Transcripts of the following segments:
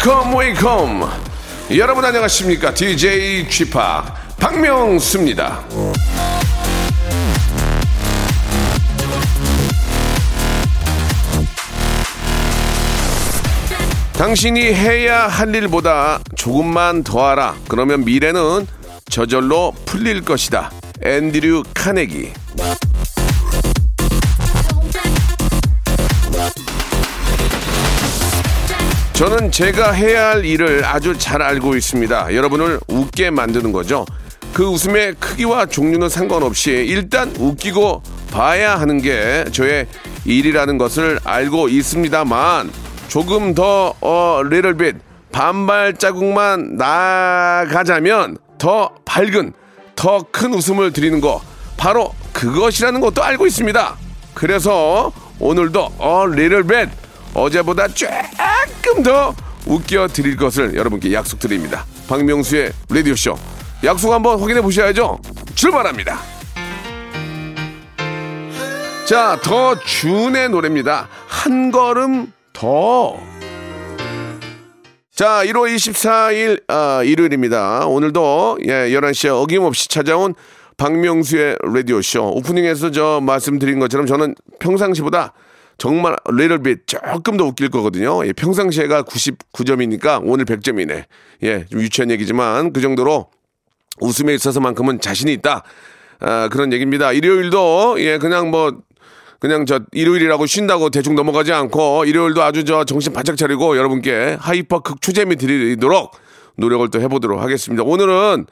Welcome welcome. 여러분 안녕하십니까? DJ 쥐파 박명수입니다. 당신이 해야 할 일보다 조금만 더 하라. 그러면 미래는 저절로 풀릴 것이다. 앤드류 카네기 저는 제가 해야 할 일을 아주 잘 알고 있습니다. 여러분을 웃게 만드는 거죠. 그 웃음의 크기와 종류는 상관없이 일단 웃기고 봐야 하는 게 저의 일이라는 것을 알고 있습니다만 조금 더 어, little bit 반발 자국만 나가자면 더 밝은 더 큰 웃음을 드리는 거 바로 그것이라는 것도 알고 있습니다. 그래서 오늘도 어 little bit 어제보다 조금 더 웃겨 드릴 것을 여러분께 약속드립니다. 박명수의 라디오쇼. 약속 한번 확인해 보셔야죠. 출발합니다. 자, 더 준의 노래입니다. 한 걸음 더. 자, 1월 24일 아, 일요일입니다. 오늘도 예, 11시에 어김없이 찾아온 박명수의 라디오쇼. 오프닝에서 저 말씀드린 것처럼 저는 평상시보다 정말 bit 조금 더 웃길 거거든요. 예, 평상시에가 99점이니까 오늘 100점이네. 예, 좀 유치한 얘기지만 그 정도로 웃음에 있어서만큼은 자신이 있다. 아, 그런 얘기입니다. 일요일도 예, 그냥 뭐 그냥 저 일요일이라고 쉰다고 대충 넘어가지 않고 일요일도 아주 저 정신 바짝 차리고 여러분께 hyper 극초재미 드리도록 노력을 또 해보도록 하겠습니다. 오늘은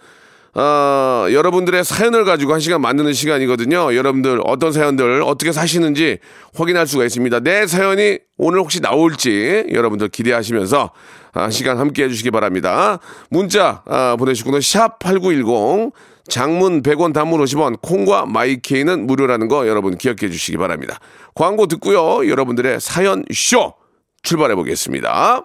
어, 여러분들의 사연을 가지고 한 시간 만드는 시간이거든요. 여러분들 어떤 사연들 어떻게 사시는지 확인할 수가 있습니다. 내 사연이 오늘 혹시 나올지 여러분들 기대하시면서 한 시간 함께 해주시기 바랍니다. 문자 아, 보내시고는 샵 8910 장문 100원 단문 50원 콩과 마이케이는 무료라는 거 여러분 기억해 주시기 바랍니다. 광고 듣고요. 여러분들의 사연 쇼 출발해 보겠습니다.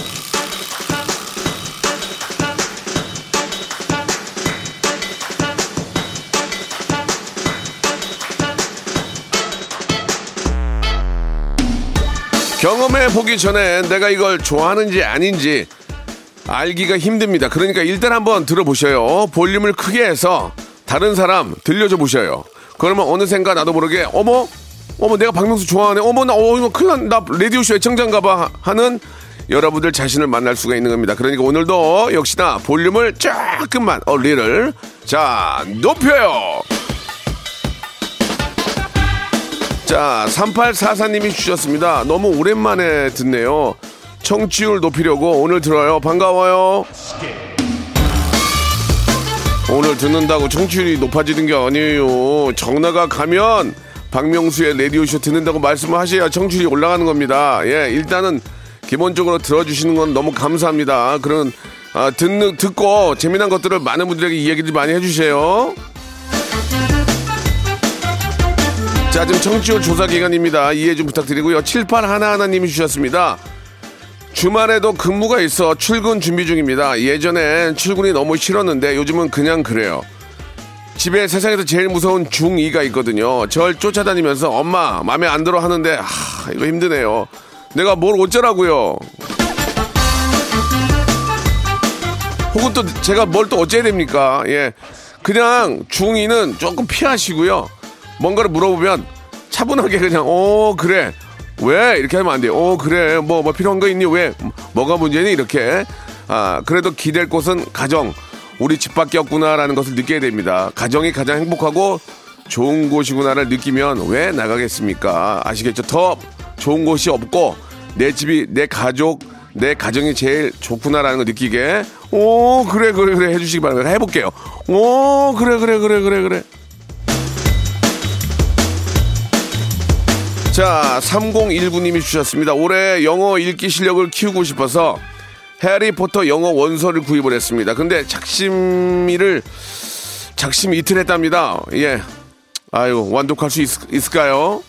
경험해 보기 전에 내가 이걸 좋아하는지 아닌지 알기가 힘듭니다. 그러니까 일단 한번 들어보셔요. 볼륨을 크게 해서 다른 사람 들려줘 보셔요. 그러면 어느샌가 나도 모르게 어머 어머 내가 박명수 좋아하네. 어머 나 어, 이거 큰일 난- 나 라디오쇼 애청자인가 봐 하는 여러분들 자신을 만날 수가 있는 겁니다. 그러니까 오늘도 역시나 볼륨을 조금만 얼리를 자 높여요. 자, 3844님이 주셨습니다. 너무 오랜만에 듣네요. 청취율 높이려고 오늘 들어요. 반가워요. 오늘 듣는다고 청취율이 높아지는 게 아니에요. 정나가 가면 박명수의 라디오쇼 듣는다고 말씀을 하셔야 청취율이 올라가는 겁니다. 예, 일단은 기본적으로 들어주시는 건 너무 감사합니다. 그런, 아, 듣는, 듣고 재미난 것들을 많은 분들에게 이야기를 많이 해주세요. 자, 지금 청취율 조사 기간입니다. 이해 좀 부탁드리고요. 7811님이 주셨습니다. 주말에도 근무가 있어 출근 준비 중입니다. 예전엔 출근이 너무 싫었는데 요즘은 그냥 그래요. 집에 세상에서 제일 무서운 중2가 있거든요. 절 쫓아다니면서 엄마 마음에 안 들어 하는데 하, 이거 힘드네요. 내가 뭘 어쩌라고요. 혹은 또 제가 뭘 또 어째야 됩니까? 예. 그냥 중2는 조금 피하시고요. 뭔가를 물어보면 차분하게 그냥 어 그래 왜 이렇게 하면 안 돼요. 어 그래 뭐뭐 필요한 거 있니 왜 뭐가 문제니 이렇게 아 그래도 기댈 곳은 가정 우리 집밖에 없구나라는 것을 느껴야 됩니다. 가정이 가장 행복하고 좋은 곳이구나를 느끼면 왜 나가겠습니까? 아시겠죠? 더 좋은 곳이 없고 내 집이 내 가족 내 가정이 제일 좋구나라는 걸 느끼게 오, 그래, 그래, 그래. 해주시기 바랍니다. 해볼게요. 오, 그래, 그래, 그래, 그래, 그래. 자, 3019님이 주셨습니다. 올해 영어 읽기 실력을 키우고 싶어서 해리포터 영어 원서를 구입을 했습니다. 근데 작심이를 작심 이틀 했답니다. 예. 아유, 완독할 수 있, 있을까요?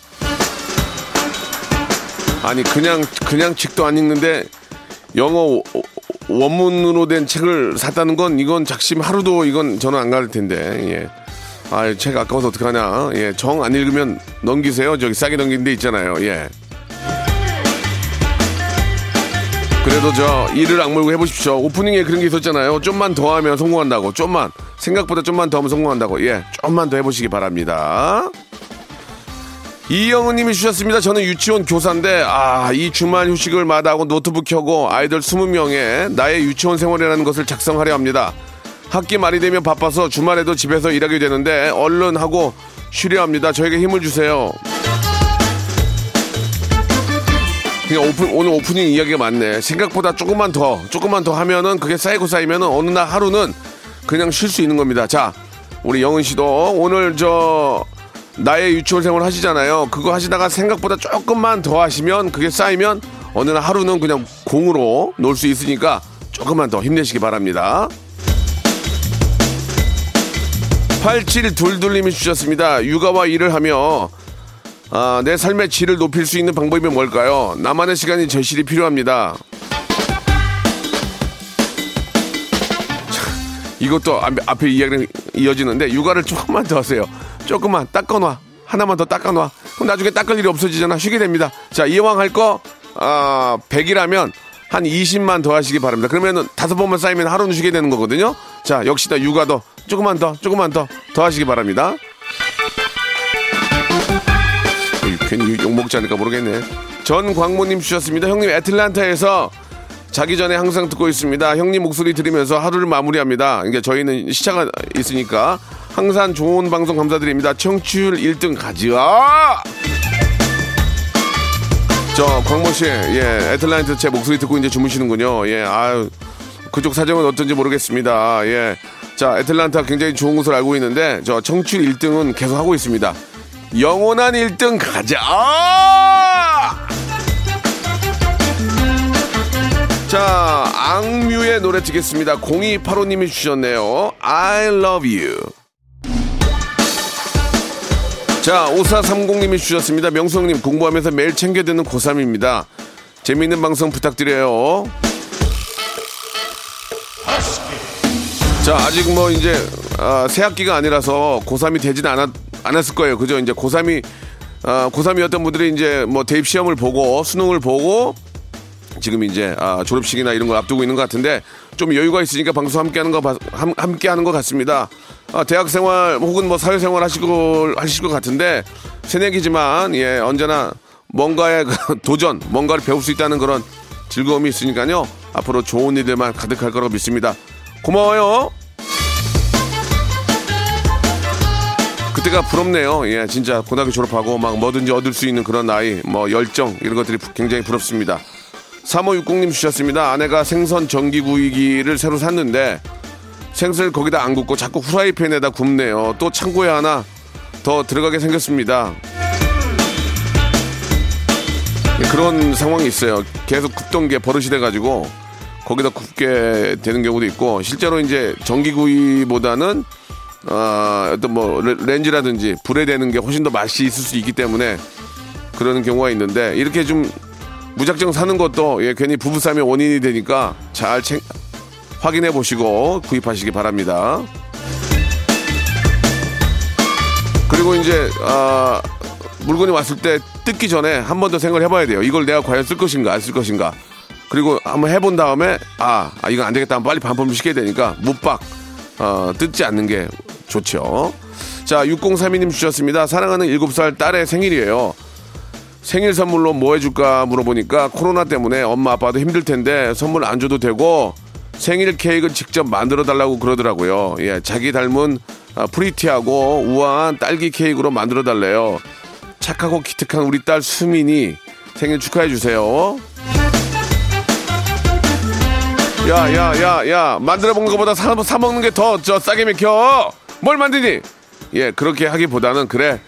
아니, 그냥, 그냥 책도 안 읽는데 영어 원문으로 된 책을 샀다는 건 이건 작심 하루도 이건 저는 안 갈 텐데, 예. 아유, 책 아까워서 어떡하냐. 예, 정 안 읽으면 넘기세요. 저기 싸게 넘기는 데 있잖아요. 예. 그래도 저 이를 악물고 해보십시오. 오프닝에 그런 게 있었잖아요. 좀만 더 하면 성공한다고. 좀만 생각보다 좀만 더 하면 성공한다고. 예, 좀만 더 해보시기 바랍니다. 이영은 님이 주셨습니다. 저는 유치원 교사인데 아 이 주말 휴식을 마다하고 노트북 켜고 아이들 20명에 나의 유치원 생활이라는 것을 작성하려 합니다. 학기 말이 되면 바빠서 주말에도 집에서 일하게 되는데 얼른 하고 쉬려 합니다. 저에게 힘을 주세요. 그냥 오픈, 오늘 오프닝 이야기가 많네. 생각보다 조금만 더, 조금만 더 하면은 그게 쌓이고 쌓이면은 어느 날 하루는 그냥 쉴 수 있는 겁니다. 자, 우리 영은 씨도 오늘 저 나의 유치원 생활 하시잖아요. 그거 하시다가 생각보다 조금만 더 하시면 그게 쌓이면 어느 날 하루는 그냥 공으로 놀 수 있으니까 조금만 더 힘내시기 바랍니다. 8722님이 주셨습니다. 육아와 일을 하며 아, 내 삶의 질을 높일 수 있는 방법이 뭘까요? 나만의 시간이 절실히 필요합니다. 이것도 앞, 에 이야기를 이어지는데 육아를 조금만 더 하세요. 조금만 닦아놔. 하나만 더 닦아놔. 그럼 나중에 닦을 일이 없어지잖아. 쉬게 됩니다. 자, 이왕 할 거, 아, 100이라면 한 20만 더 하시기 바랍니다. 그러면은 다섯 번만 쌓이면 하루는 쉬게 되는 거거든요. 자, 역시나 육아도 조금만 더, 조금만 더, 더 하시기 바랍니다. 괜히 욕 먹지 않을까 모르겠네. 전 광모님 주셨습니다. 형님 애틀란타에서 자기 전에 항상 듣고 있습니다. 형님 목소리 들으면서 하루를 마무리합니다. 그러니까 저희는 시차가 있으니까 항상 좋은 방송 감사드립니다. 청취율 1등 가지야! 저 광모 씨, 예, 애틀란타 제 목소리 듣고 이제 주무시는군요. 예, 아유, 그쪽 사정은 어떤지 모르겠습니다. 예, 자, 애틀란타 굉장히 좋은 곳을 알고 있는데 저 청취율 1등은 계속 하고 있습니다. 영원한 1등 가자! 자, 악뮤의 노래 듣겠습니다. 0285님이 주셨네요. I love you. 자, 5430님이 주셨습니다. 명성님 공부하면서 매일 챙겨 듣는 고3입니다. 재미있는 방송 부탁드려요. 자, 아직 뭐 이제 아, 새 학기가 아니라서 고3이 되진 않았, 않았을 거예요. 그죠? 이제 고3이 아, 고3이었던 분들이 이제 뭐 대입 시험을 보고 수능을 보고 지금 이제 아, 졸업식이나 이런 걸 앞두고 있는 것 같은데 좀 여유가 있으니까 방송 함께 하는 거 함께 하는 것 같습니다. 아, 대학 생활 혹은 뭐 사회 생활 하시고 하실 것 같은데 새내기지만 예 언제나 뭔가의 그 도전, 뭔가를 배울 수 있다는 그런 즐거움이 있으니까요. 앞으로 좋은 일들만 가득할 거라고 믿습니다. 고마워요. 그때가 부럽네요. 예, 진짜 고등학교 졸업하고 막 뭐든지 얻을 수 있는 그런 나이, 뭐 열정 이런 것들이 굉장히 부럽습니다. 3560님 주셨습니다. 아내가 생선 전기구이기를 새로 샀는데 생선을 거기다 안 굽고 자꾸 후라이팬에다 굽네요. 또 창고에 하나 더 들어가게 생겼습니다. 예, 그런 상황이 있어요. 계속 굽던 게 버릇이 돼가지고 거기다 굽게 되는 경우도 있고 실제로 이제 전기구이보다는 어, 어떤 뭐 렌즈라든지 불에 대는 게 훨씬 더 맛이 있을 수 있기 때문에 그러는 경우가 있는데 이렇게 좀 무작정 사는 것도 예, 괜히 부부싸움의 원인이 되니까 잘 챙, 확인해 보시고 구입하시기 바랍니다. 그리고 이제 아, 물건이 왔을 때 뜯기 전에 한 번 더 생각을 해봐야 돼요. 이걸 내가 과연 쓸 것인가 안 쓸 것인가. 그리고 한번 해본 다음에 아, 아 이건 안 되겠다 하면 빨리 반품을 시켜야 되니까 묵박 어, 뜯지 않는 게 좋죠. 자 6032님 주셨습니다. 사랑하는 7살 딸의 생일이에요. 생일 선물로 뭐 해줄까 물어보니까 코로나 때문에 엄마 아빠도 힘들 텐데 선물 안 줘도 되고 생일 케이크를 직접 만들어 달라고 그러더라고요. 예, 자기 닮은 아, 프리티하고 우아한 딸기 케이크로 만들어 달래요. 착하고 기특한 우리 딸 수민이 생일 축하해 주세요. 야, 야, 야, 야, 만들어 먹는 것보다 사, 사 먹는 게 더 저 싸게 맥혀. 뭘 만드니? 예, 그렇게 하기보다는 그래.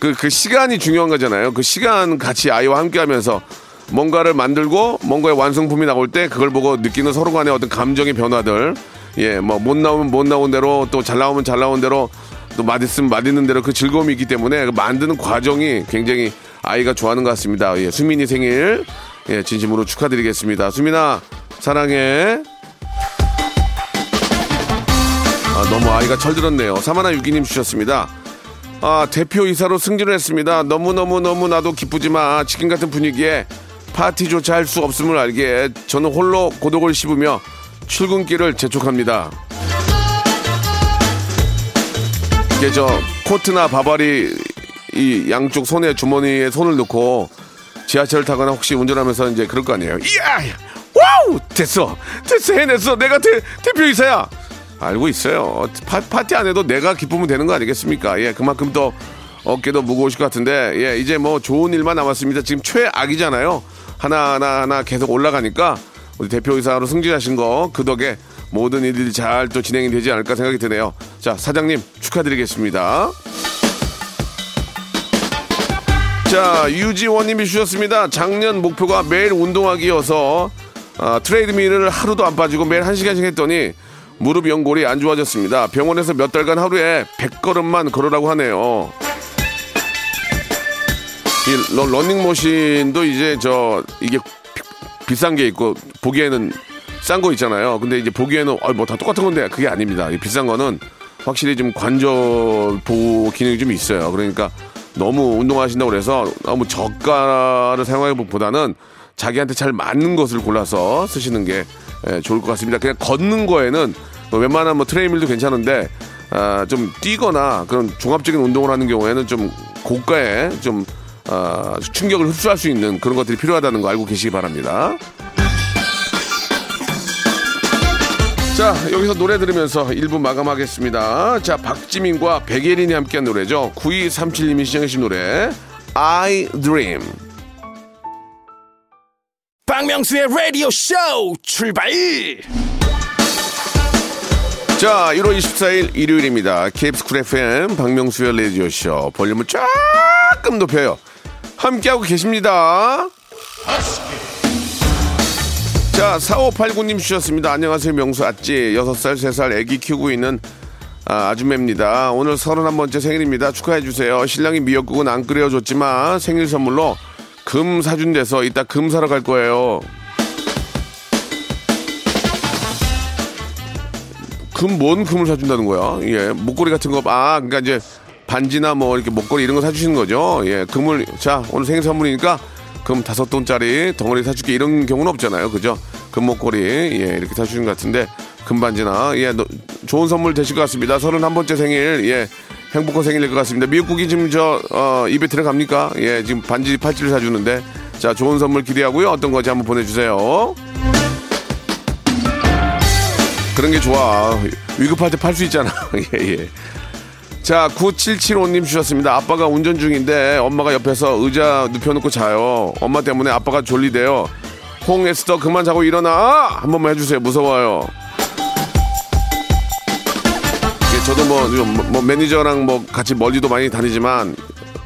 그, 그 시간이 중요한 거잖아요. 그 시간 같이 아이와 함께 하면서 뭔가를 만들고 뭔가의 완성품이 나올 때 그걸 보고 느끼는 서로 간의 어떤 감정의 변화들. 예, 뭐 못 나오면 못 나온 대로 또 잘 나오면 잘 나온 대로 또 맛있으면 맛있는 대로 그 즐거움이 있기 때문에 그 만드는 과정이 굉장히 아이가 좋아하는 것 같습니다. 예, 수민이 생일 예, 진심으로 축하드리겠습니다. 수민아 사랑해. 아, 너무 아이가 철들었네요. 사마나 유기님 주셨습니다. 아, 대표 이사로 승진을 했습니다. 너무너무너무 나도 기쁘지만 치킨 같은 분위기에 파티조차 할 수 없음을 알기에 저는 홀로 고독을 씹으며 출근길을 재촉합니다. 이게 저 코트나 바바리 이 양쪽 손에 주머니에 손을 넣고 지하철을 타거나 혹시 운전하면서 이제 그럴 거 아니에요. 이야! 와우! 됐어! 됐어! 해냈어! 내가 대, 대표이사야! 알고 있어요. 파, 파티 안 해도 내가 기쁘면 되는 거 아니겠습니까? 예, 그만큼 더 어깨도 무거우실 것 같은데, 예, 이제 뭐 좋은 일만 남았습니다. 지금 최악이잖아요. 하나하나 하나 계속 올라가니까 우리 대표이사로 승진하신 거 그 덕에 모든 일들이 잘 또 진행이 되지 않을까 생각이 드네요. 자, 사장님 축하드리겠습니다. 자, 유지원님이 주셨습니다. 작년 목표가 매일 운동하기여서 아, treadmill을 하루도 안 빠지고 매일 한 시간씩 했더니 무릎 연골이 안 좋아졌습니다. 병원에서 몇 달간 하루에 100걸음만 걸으라고 하네요. 이 러, 러닝머신도 이제 저 이게 비- 비싼 게 있고 보기에는 싼 거 있잖아요. 근데 이제 보기에는 뭐다 똑같은 건데 그게 아닙니다. 이 비싼 거는 확실히 좀 관절 보호 기능이 좀 있어요. 그러니까 너무 운동하신다고 그래서 너무 저가를 사용하기보다는 자기한테 잘 맞는 것을 골라서 쓰시는 게 예, 좋을 것 같습니다. 그냥 걷는 거에는 뭐 웬만한 뭐 트레이밀도 괜찮은데 아, 좀 뛰거나 그런 종합적인 운동을 하는 경우에는 좀 고가의 좀 아, 충격을 흡수할 수 있는 그런 것들이 필요하다는 거 알고 계시기 바랍니다. 자, 여기서 노래 들으면서 1부 마감하겠습니다. 자, 박지민과 백예린이 함께한 노래죠. 9237님이 시청해주신 노래, I Dream. 박명수의 라디오 쇼 출발 자, 1월 24일 일요일입니다. KBS Cool FM 박명수의 라디오 쇼. 볼륨을 조금 높여요. 함께하고 계십니다. 자, 4589님 주셨습니다. 안녕하세요, 명수 아찌. 6살, 3살 애기 키우고 있는 아, 아줌매입니다. 오늘 31번째 생일입니다. 축하해주세요. 신랑이 미역국은 안 끓여줬지만 생일 선물로 금 사준 데서 이따 금 사러 갈 거예요. 금, 뭔 금을 사준다는 거야? 예, 목걸이 같은 거, 아, 그러니까 이제 반지나 뭐 이렇게 목걸이 이런 거 사주시는 거죠. 예, 금을, 자, 오늘 생일 선물이니까 금 다섯 돈짜리 덩어리 사줄게 이런 경우는 없잖아요. 그죠? 금 목걸이, 예, 이렇게 사주시는 것 같은데, 금 반지나, 예, 너- 좋은 선물 되실 것 같습니다. 서른 한 번째 생일, 예, 행복한 생일일 것 같습니다. 미역국이 지금 저, 어, 입에 들어갑니까? 예, 지금 반지, 팔찌를 사주는데, 자, 좋은 선물 기대하고요. 어떤 건지 한번 보내주세요. 그런 게 좋아. 위급할 때 팔 수 있잖아. 예, 예. 자, 9775님 주셨습니다. 아빠가 운전 중인데 엄마가 옆에서 의자 눕혀놓고 자요. 엄마 때문에 아빠가 졸리대요. 홍 에스더 그만 자고 일어나! 한 번만 해주세요. 무서워요. 예, 저도 뭐, 뭐, 뭐 매니저랑 뭐 같이 멀리도 많이 다니지만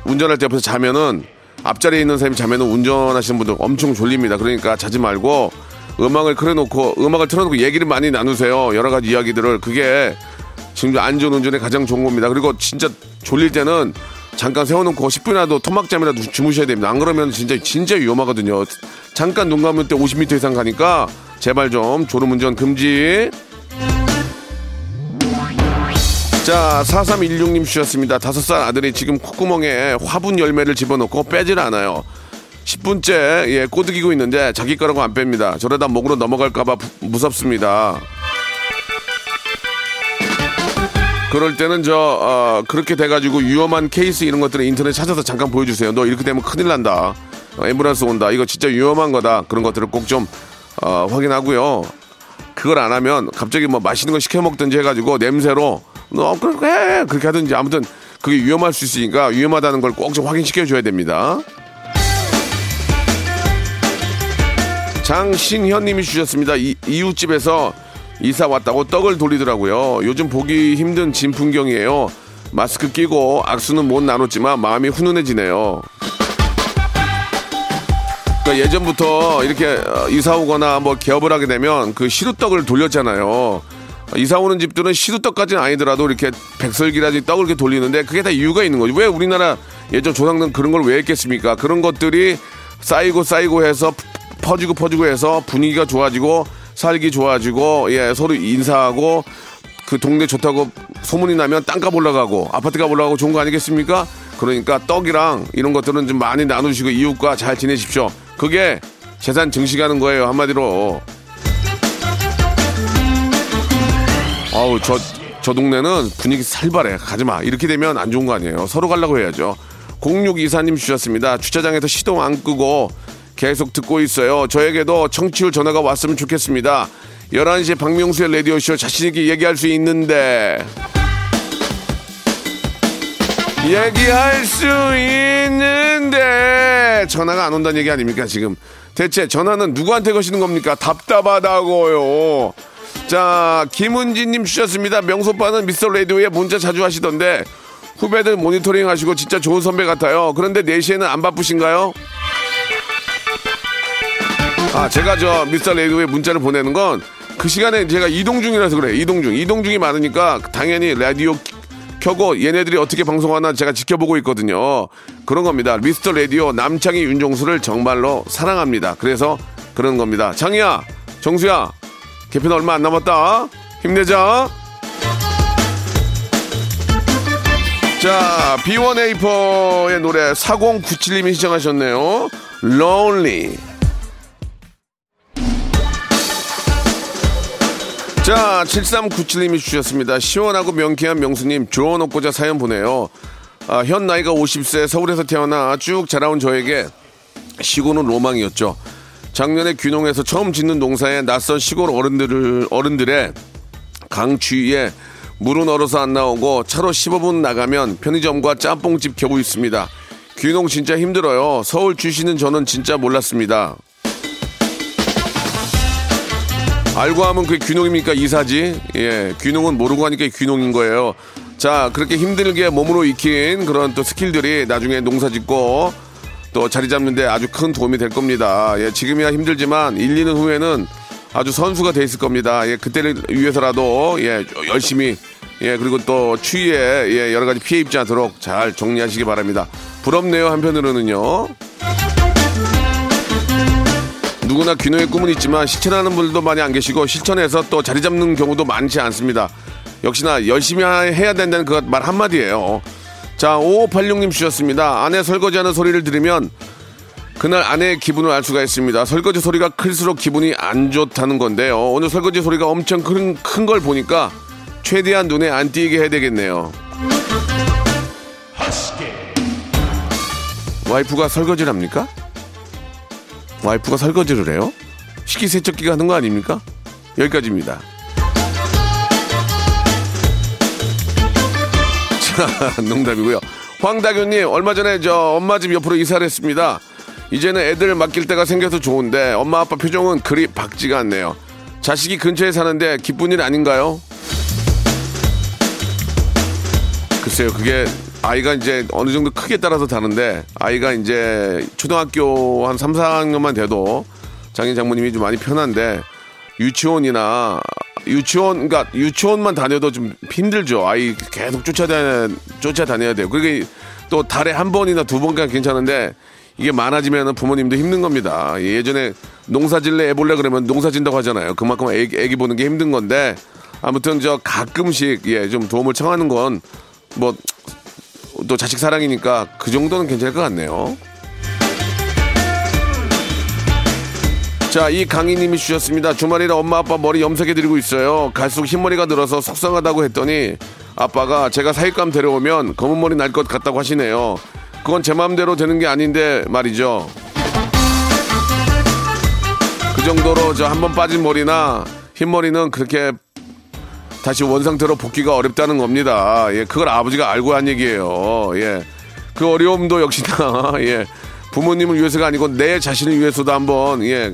운전할 때 옆에서 자면은 앞자리에 있는 사람이 자면은 운전하시는 분들 엄청 졸립니다. 그러니까 자지 말고 음악을 틀어놓고 음악을 틀어놓고 얘기를 많이 나누세요. 여러 가지 이야기들을 그게 지금 안전 운전에 가장 좋은 겁니다. 그리고 진짜 졸릴 때는 잠깐 세워놓고 10분이라도 토막잠이라도 주- 주무셔야 됩니다. 안 그러면 진짜 진짜 위험하거든요. 잠깐 눈 감을 때 50m 이상 가니까 제발 좀 졸음운전 금지. 자, 4316님 주셨습니다. 다섯 살 아들이 지금 콧구멍에 화분 열매를 집어넣고 빼질 않아요. 10분째 예, 꼬드기고 있는데 자기 거라고 안 뺍니다. 저러다 목으로 넘어갈까봐 부- 무섭습니다. 그럴 때는 저 어, 그렇게 돼가지고 위험한 케이스 이런 것들을 인터넷 찾아서 잠깐 보여주세요. 너 이렇게 되면 큰일 난다. 어, 앰뷸런스 온다. 이거 진짜 위험한 거다. 그런 것들을 꼭좀 어, 확인하고요. 그걸 안 하면 갑자기 뭐 맛있는 거 시켜 먹든지 해가지고 냄새로 너 그렇게 해 그렇게 하든지 아무튼 그게 위험할 수 있으니까 위험하다는 걸 꼭 좀 확인시켜 줘야 됩니다. 장신현 님이 주셨습니다. 이, 이웃집에서 이사 왔다고 떡을 돌리더라고요. 요즘 보기 힘든 진 풍경이에요. 마스크 끼고 악수는 못 나눴지만 마음이 훈훈해지네요. 그러니까 예전부터 이렇게 어, 이사 오거나 뭐 개업을 하게 되면 그 시루떡을 돌렸잖아요. 이사 오는 집들은 시루떡까지는 아니더라도 이렇게 백설기라든지 떡을 이렇게 돌리는데 그게 다 이유가 있는 거죠. 왜 우리나라 예전 조상들은 그런 걸 왜 했겠습니까? 그런 것들이 쌓이고 쌓이고 해서 퍼지고 퍼지고 해서 분위기가 좋아지고 살기 좋아지고 예 서로 인사하고 그 동네 좋다고 소문이 나면 땅값 올라가고 아파트값 올라가고 좋은 거 아니겠습니까? 그러니까 떡이랑 이런 것들은 좀 많이 나누시고 이웃과 잘 지내십시오. 그게 재산 증식하는 거예요 한마디로. 아우 저 저 동네는 분위기 살벌해 가지마 이렇게 되면 안 좋은 거 아니에요 서로 가려고 해야죠 0624님 주셨습니다 주차장에서 시동 안 끄고 계속 듣고 있어요. 저에게도 청취율 전화가 왔으면 좋겠습니다. 11시 박명수의 라디오쇼 자신있게 얘기할 수 있는데. 얘기할 수 있는데. 전화가 안 온다는 얘기 아닙니까 지금? 대체 전화는 누구한테 거시는 겁니까? 답답하다고요. 자, 김은지님 주셨습니다. 명소빠는 미스터 라디오에 문자 자주 하시던데 후배들 모니터링 하시고 진짜 좋은 선배 같아요. 그런데 4시에는 안 바쁘신가요? 아, 제가 저 미스터 라디오에 문자를 보내는 건 그 시간에 제가 이동 중이라서 그래. 이동 중. 이동 중이 많으니까 당연히 라디오 켜고 얘네들이 어떻게 방송하나 제가 지켜보고 있거든요. 그런 겁니다. 미스터 라디오 남창희 윤종수를 정말로 사랑합니다. 그래서 그런 겁니다. 창희야, 정수야, 개편 얼마 안 남았다. 힘내자. 자, B1A4의 노래 4097님이 시청하셨네요. Lonely. 자, 7397님이 주셨습니다. 시원하고 명쾌한 명수님, 조언 얻고자 사연 보내요. 아, 현 나이가 50세 서울에서 태어나 쭉 자라온 저에게 시골은 로망이었죠. 작년에 귀농해서 처음 짓는 농사에 낯선 시골 어른들을 어른들의 강추위에 물은 얼어서 안 나오고 차로 15분 나가면 편의점과 짬뽕집 겨우 있습니다. 귀농 진짜 힘들어요. 서울 주시는 저는 진짜 몰랐습니다. 알고 하면 그게 귀농입니까 이사지? 예, 귀농은 모르고 하니까 귀농인 거예요. 자, 그렇게 힘들게 몸으로 익힌 그런 또 스킬들이 나중에 농사 짓고 또 자리 잡는데 아주 큰 도움이 될 겁니다. 예, 지금이야 힘들지만 1, 2년 후에는 아주 선수가 돼 있을 겁니다. 예, 그때를 위해서라도 예, 열심히 예, 그리고 또 추위에 예, 여러 가지 피해 입지 않도록 잘 정리하시기 바랍니다. 부럽네요, 한편으로는요. 누구나 귀노의 꿈은 있지만 실천하는 분들도 많이 안 계시고 실천해서 또 자리 잡는 경우도 많지 않습니다. 역시나 열심히 해야 된다는 그 말 한마디예요. 자, 5586님 주셨습니다. 아내 설거지하는 소리를 들으면 그날 아내의 기분을 알 수가 있습니다. 설거지 소리가 클수록 기분이 안 좋다는 건데요. 오늘 설거지 소리가 엄청 큰 걸 보니까 최대한 눈에 안 띄게 해야 되겠네요. 와이프가 설거지를 합니까? 와이프가 설거지를 해요? 식기세척기가 하는 거 아닙니까? 여기까지입니다. 자, 농담이고요. 황다교님, 얼마 전에 저 엄마 집 옆으로 이사를 했습니다. 이제는 애들 맡길 때가 생겨서 좋은데 엄마 아빠 표정은 그리 밝지가 않네요. 자식이 근처에 사는데 기쁜 일 아닌가요? 글쎄요, 그게 아이가 이제 어느 정도 크게 따라서 다른데 아이가 이제 초등학교 한 3, 4학년만 돼도 장인 장모님이 좀 많이 편한데 유치원이나 유치원 그러니까 유치원만 다녀도 좀 힘들죠. 아이 계속 쫓아다녀 쫓아다녀야 돼요. 그게 또 달에 한 번이나 두 번간 괜찮은데 이게 많아지면 부모님도 힘든 겁니다. 예전에 농사질래 애볼래 그러면 농사진다고 하잖아요. 그만큼 애기, 애기 보는 게 힘든 건데 아무튼 저 가끔씩 예 좀 도움을 청하는 건 뭐 또 자식 사랑이니까 그 정도는 괜찮을 것 같네요. 자, 이 강희님이 주셨습니다. 주말이라 엄마 아빠 머리 염색해드리고 있어요. 갈수록 흰머리가 늘어서 속상하다고 했더니 아빠가 제가 사육감 데려오면 검은 머리 날 것 같다고 하시네요. 그건 제 마음대로 되는 게 아닌데 말이죠. 그 정도로 저 한 번 빠진 머리나 흰머리는 그렇게 다시 원상태로 복귀가 어렵다는 겁니다. 예, 그걸 아버지가 알고 한 얘기예요. 예. 그 어려움도 역시나, 예. 부모님을 위해서가 아니고 내 자신을 위해서도 한번, 예.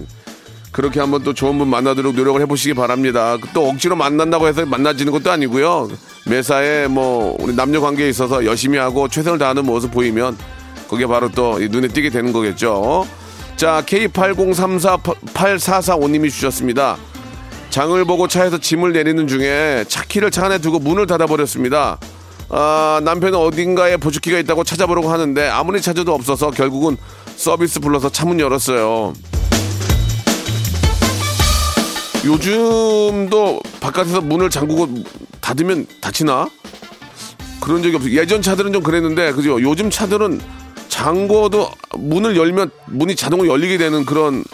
그렇게 한번 또 좋은 분 만나도록 노력을 해보시기 바랍니다. 또 억지로 만난다고 해서 만나지는 것도 아니고요. 매사에 뭐 우리 남녀 관계에 있어서 열심히 하고 최선을 다하는 모습 보이면 그게 바로 또 눈에 띄게 되는 거겠죠. 자, K80348445님이 주셨습니다. 장을 보고 차에서 짐을 내리는 중에 차 키를 차 안에 두고 문을 닫아버렸습니다. 아, 남편은 어딘가에 보조키가 있다고 찾아보려고 하는데 아무리 찾아도 없어서 결국은 서비스 불러서 차문 열었어요. 요즘도 바깥에서 문을 잠그고 닫으면 다치나? 그런 적이 없어요. 예전 차들은 좀 그랬는데, 그죠? 요즘 차들은 잠궈도 문을 열면 문이 자동으로 열리게 되는 그런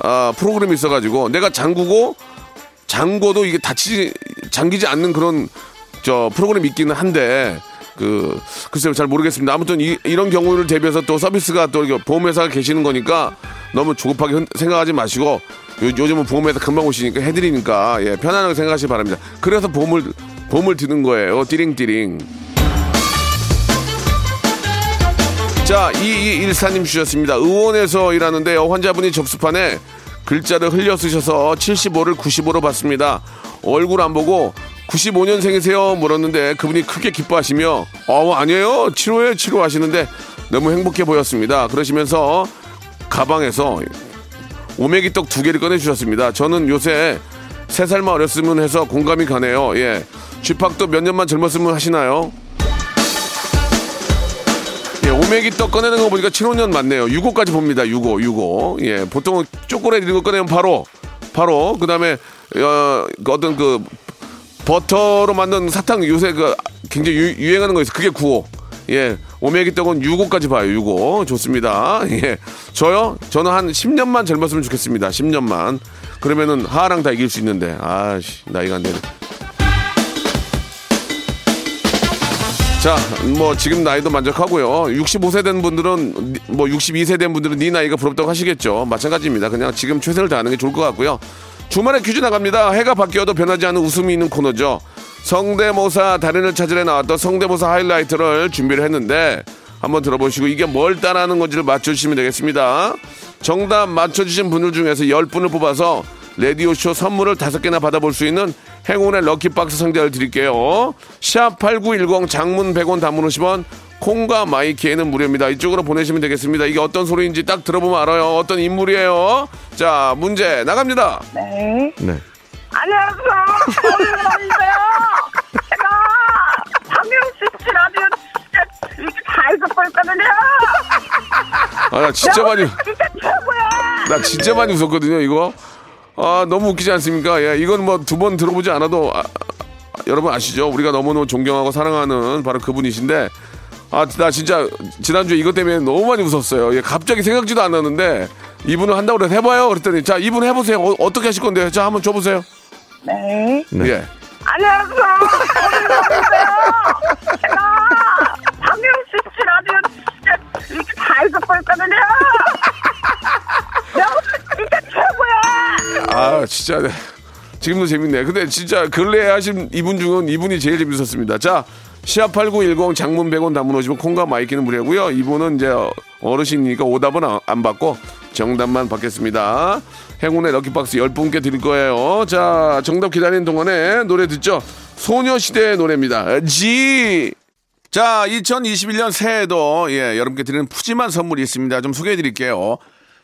아, 프로그램이 있어가지고 내가 잠그고 잠궈도 이게 닫히지 잠기지 않는 그런 저 프로그램이 있기는 한데 그 글쎄요 잘 모르겠습니다. 아무튼 이, 런 경우를 대비해서 또 서비스가 또 보험회사가 계시는 거니까 너무 조급하게 흔- 생각하지 마시고 요, 요즘은 보험회사 금방 오시니까 해드리니까 예, 편안하게 생각하시기 바랍니다. 그래서 보험을 보험을 드는 거예요. 띠링띠링. 자, 2214님 주셨습니다. 의원에서 일하는데요. 환자분이 접수판에 글자를 흘려 쓰셔서 75를 95로 봤습니다. 얼굴 안 보고 95년생이세요? 물었는데 그분이 크게 기뻐하시며 어, 아니에요. 7호에 7호 하시는데 너무 행복해 보였습니다. 그러시면서 가방에서 오메기 떡 두 개를 꺼내주셨습니다. 저는 요새 세 살만 어렸으면 해서 공감이 가네요. 예. 쥐팍도 몇 년만 젊었으면 하시나요? 예, 오메기 떡 꺼내는 거 보니까 7, 5년 맞네요. 6호까지 봅니다. 6호, 6호. 예, 보통은 초콜릿 이런 거 꺼내면 바로, 바로, 그 다음에, 어, 그 어떤 그, 버터로 만든 사탕 요새 그 굉장히 유, 행하는거 있어요. 그게 9호. 예, 오메기 떡은 6호까지 봐요. 6호. 좋습니다. 예. 저요? 저는 한 10년만 젊었으면 좋겠습니다. 10년만. 그러면은 하하랑 다 이길 수 있는데. 아씨, 나이가 안 되네. 자, 뭐 지금 나이도 만족하고요. 65세 된 분들은 뭐 62세 된 분들은 네 나이가 부럽다고 하시겠죠. 마찬가지입니다. 그냥 지금 최선을 다하는 게 좋을 것 같고요. 주말에 퀴즈 나갑니다. 해가 바뀌어도 변하지 않는 웃음이 있는 코너죠. 성대모사 달인을 찾으러 나왔던 성대모사 하이라이트를 준비를 했는데 한번 들어보시고 이게 뭘 따라하는 건지를 맞춰주시면 되겠습니다. 정답 맞춰주신 분들 중에서 10분을 뽑아서 라디오쇼 선물을 다섯 개나 받아볼 수 있는 행운의 럭키박스 상자를 드릴게요. 샵8910 장문 100원 단문 50원 콩과 마이키에는 무료입니다. 이쪽으로 보내시면 되겠습니다. 이게 어떤 소리인지 딱 들어보면 알아요. 어떤 인물이에요. 자, 문제 나갑니다. 네. 네. 안녕하세요. 오랜만이세요. 제가 박명수 씨 라디오 진짜 이렇게 잘 듣고 있거든요. 아, 나 진짜 많이, 진짜 최고야. 나 진짜 많이 웃었거든요, 이거. 아, 너무 웃기지 않습니까? 예, 이건 뭐 두 번 들어보지 않아도, 아, 아, 여러분 아시죠? 우리가 너무너무 존경하고 사랑하는 바로 그분이신데, 아, 나 진짜 지난주에 이것 때문에 너무 많이 웃었어요. 예, 갑자기 생각지도 않았는데, 이분을 한다고 그래서 해봐요. 그랬더니, 자, 이분 해보세요. 어, 떻게 하실 건데요? 자, 한번 줘보세요. 네. 예. 안녕하세요. 제가 박명수 씨 라디오 진짜 이렇게 잘 듣고 있거든요. 아, 진짜. 네. 지금도 재밌네. 근데 진짜 근래에 하신 이분 중은 이분이 제일 재밌었습니다. 자, 샵 8910 장문 100원 단문 오시면 콩과 마이케이는 무료고요. 이분은 이제 어르신이니까 오답은 안- 안 받고 정답만 받겠습니다. 행운의 lucky 박스 10분께 드릴 거예요. 자, 정답 기다리는 동안에 노래 듣죠. 소녀시대의 노래입니다. 지. 자, 2021년 새해에도 예, 여러분께 드리는 푸짐한 선물이 있습니다. 좀 소개해 드릴게요.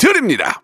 드립니다.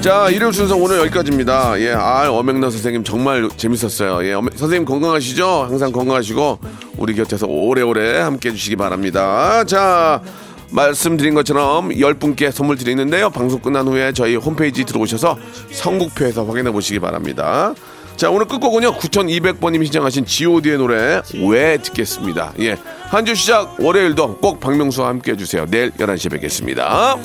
자, 일요일 순서 오늘 여기까지입니다. 예, 아, 어맹너 선생님 정말 재밌었어요. 예, 어맹- 선생님 건강하시죠? 항상 건강하시고, 우리 곁에서 오래오래 함께 해주시기 바랍니다. 자, 말씀드린 것처럼 10분께 선물 드리는데요. 방송 끝난 후에 저희 홈페이지 들어오셔서 선곡표에서 확인해 보시기 바랍니다. 자, 오늘 끝곡은요, 9200번님이 신청하신 GOD의 노래, 왜 듣겠습니다. 예. 한 주 시작, 월요일도 꼭 박명수와 함께 해주세요. 내일 11시에 뵙겠습니다.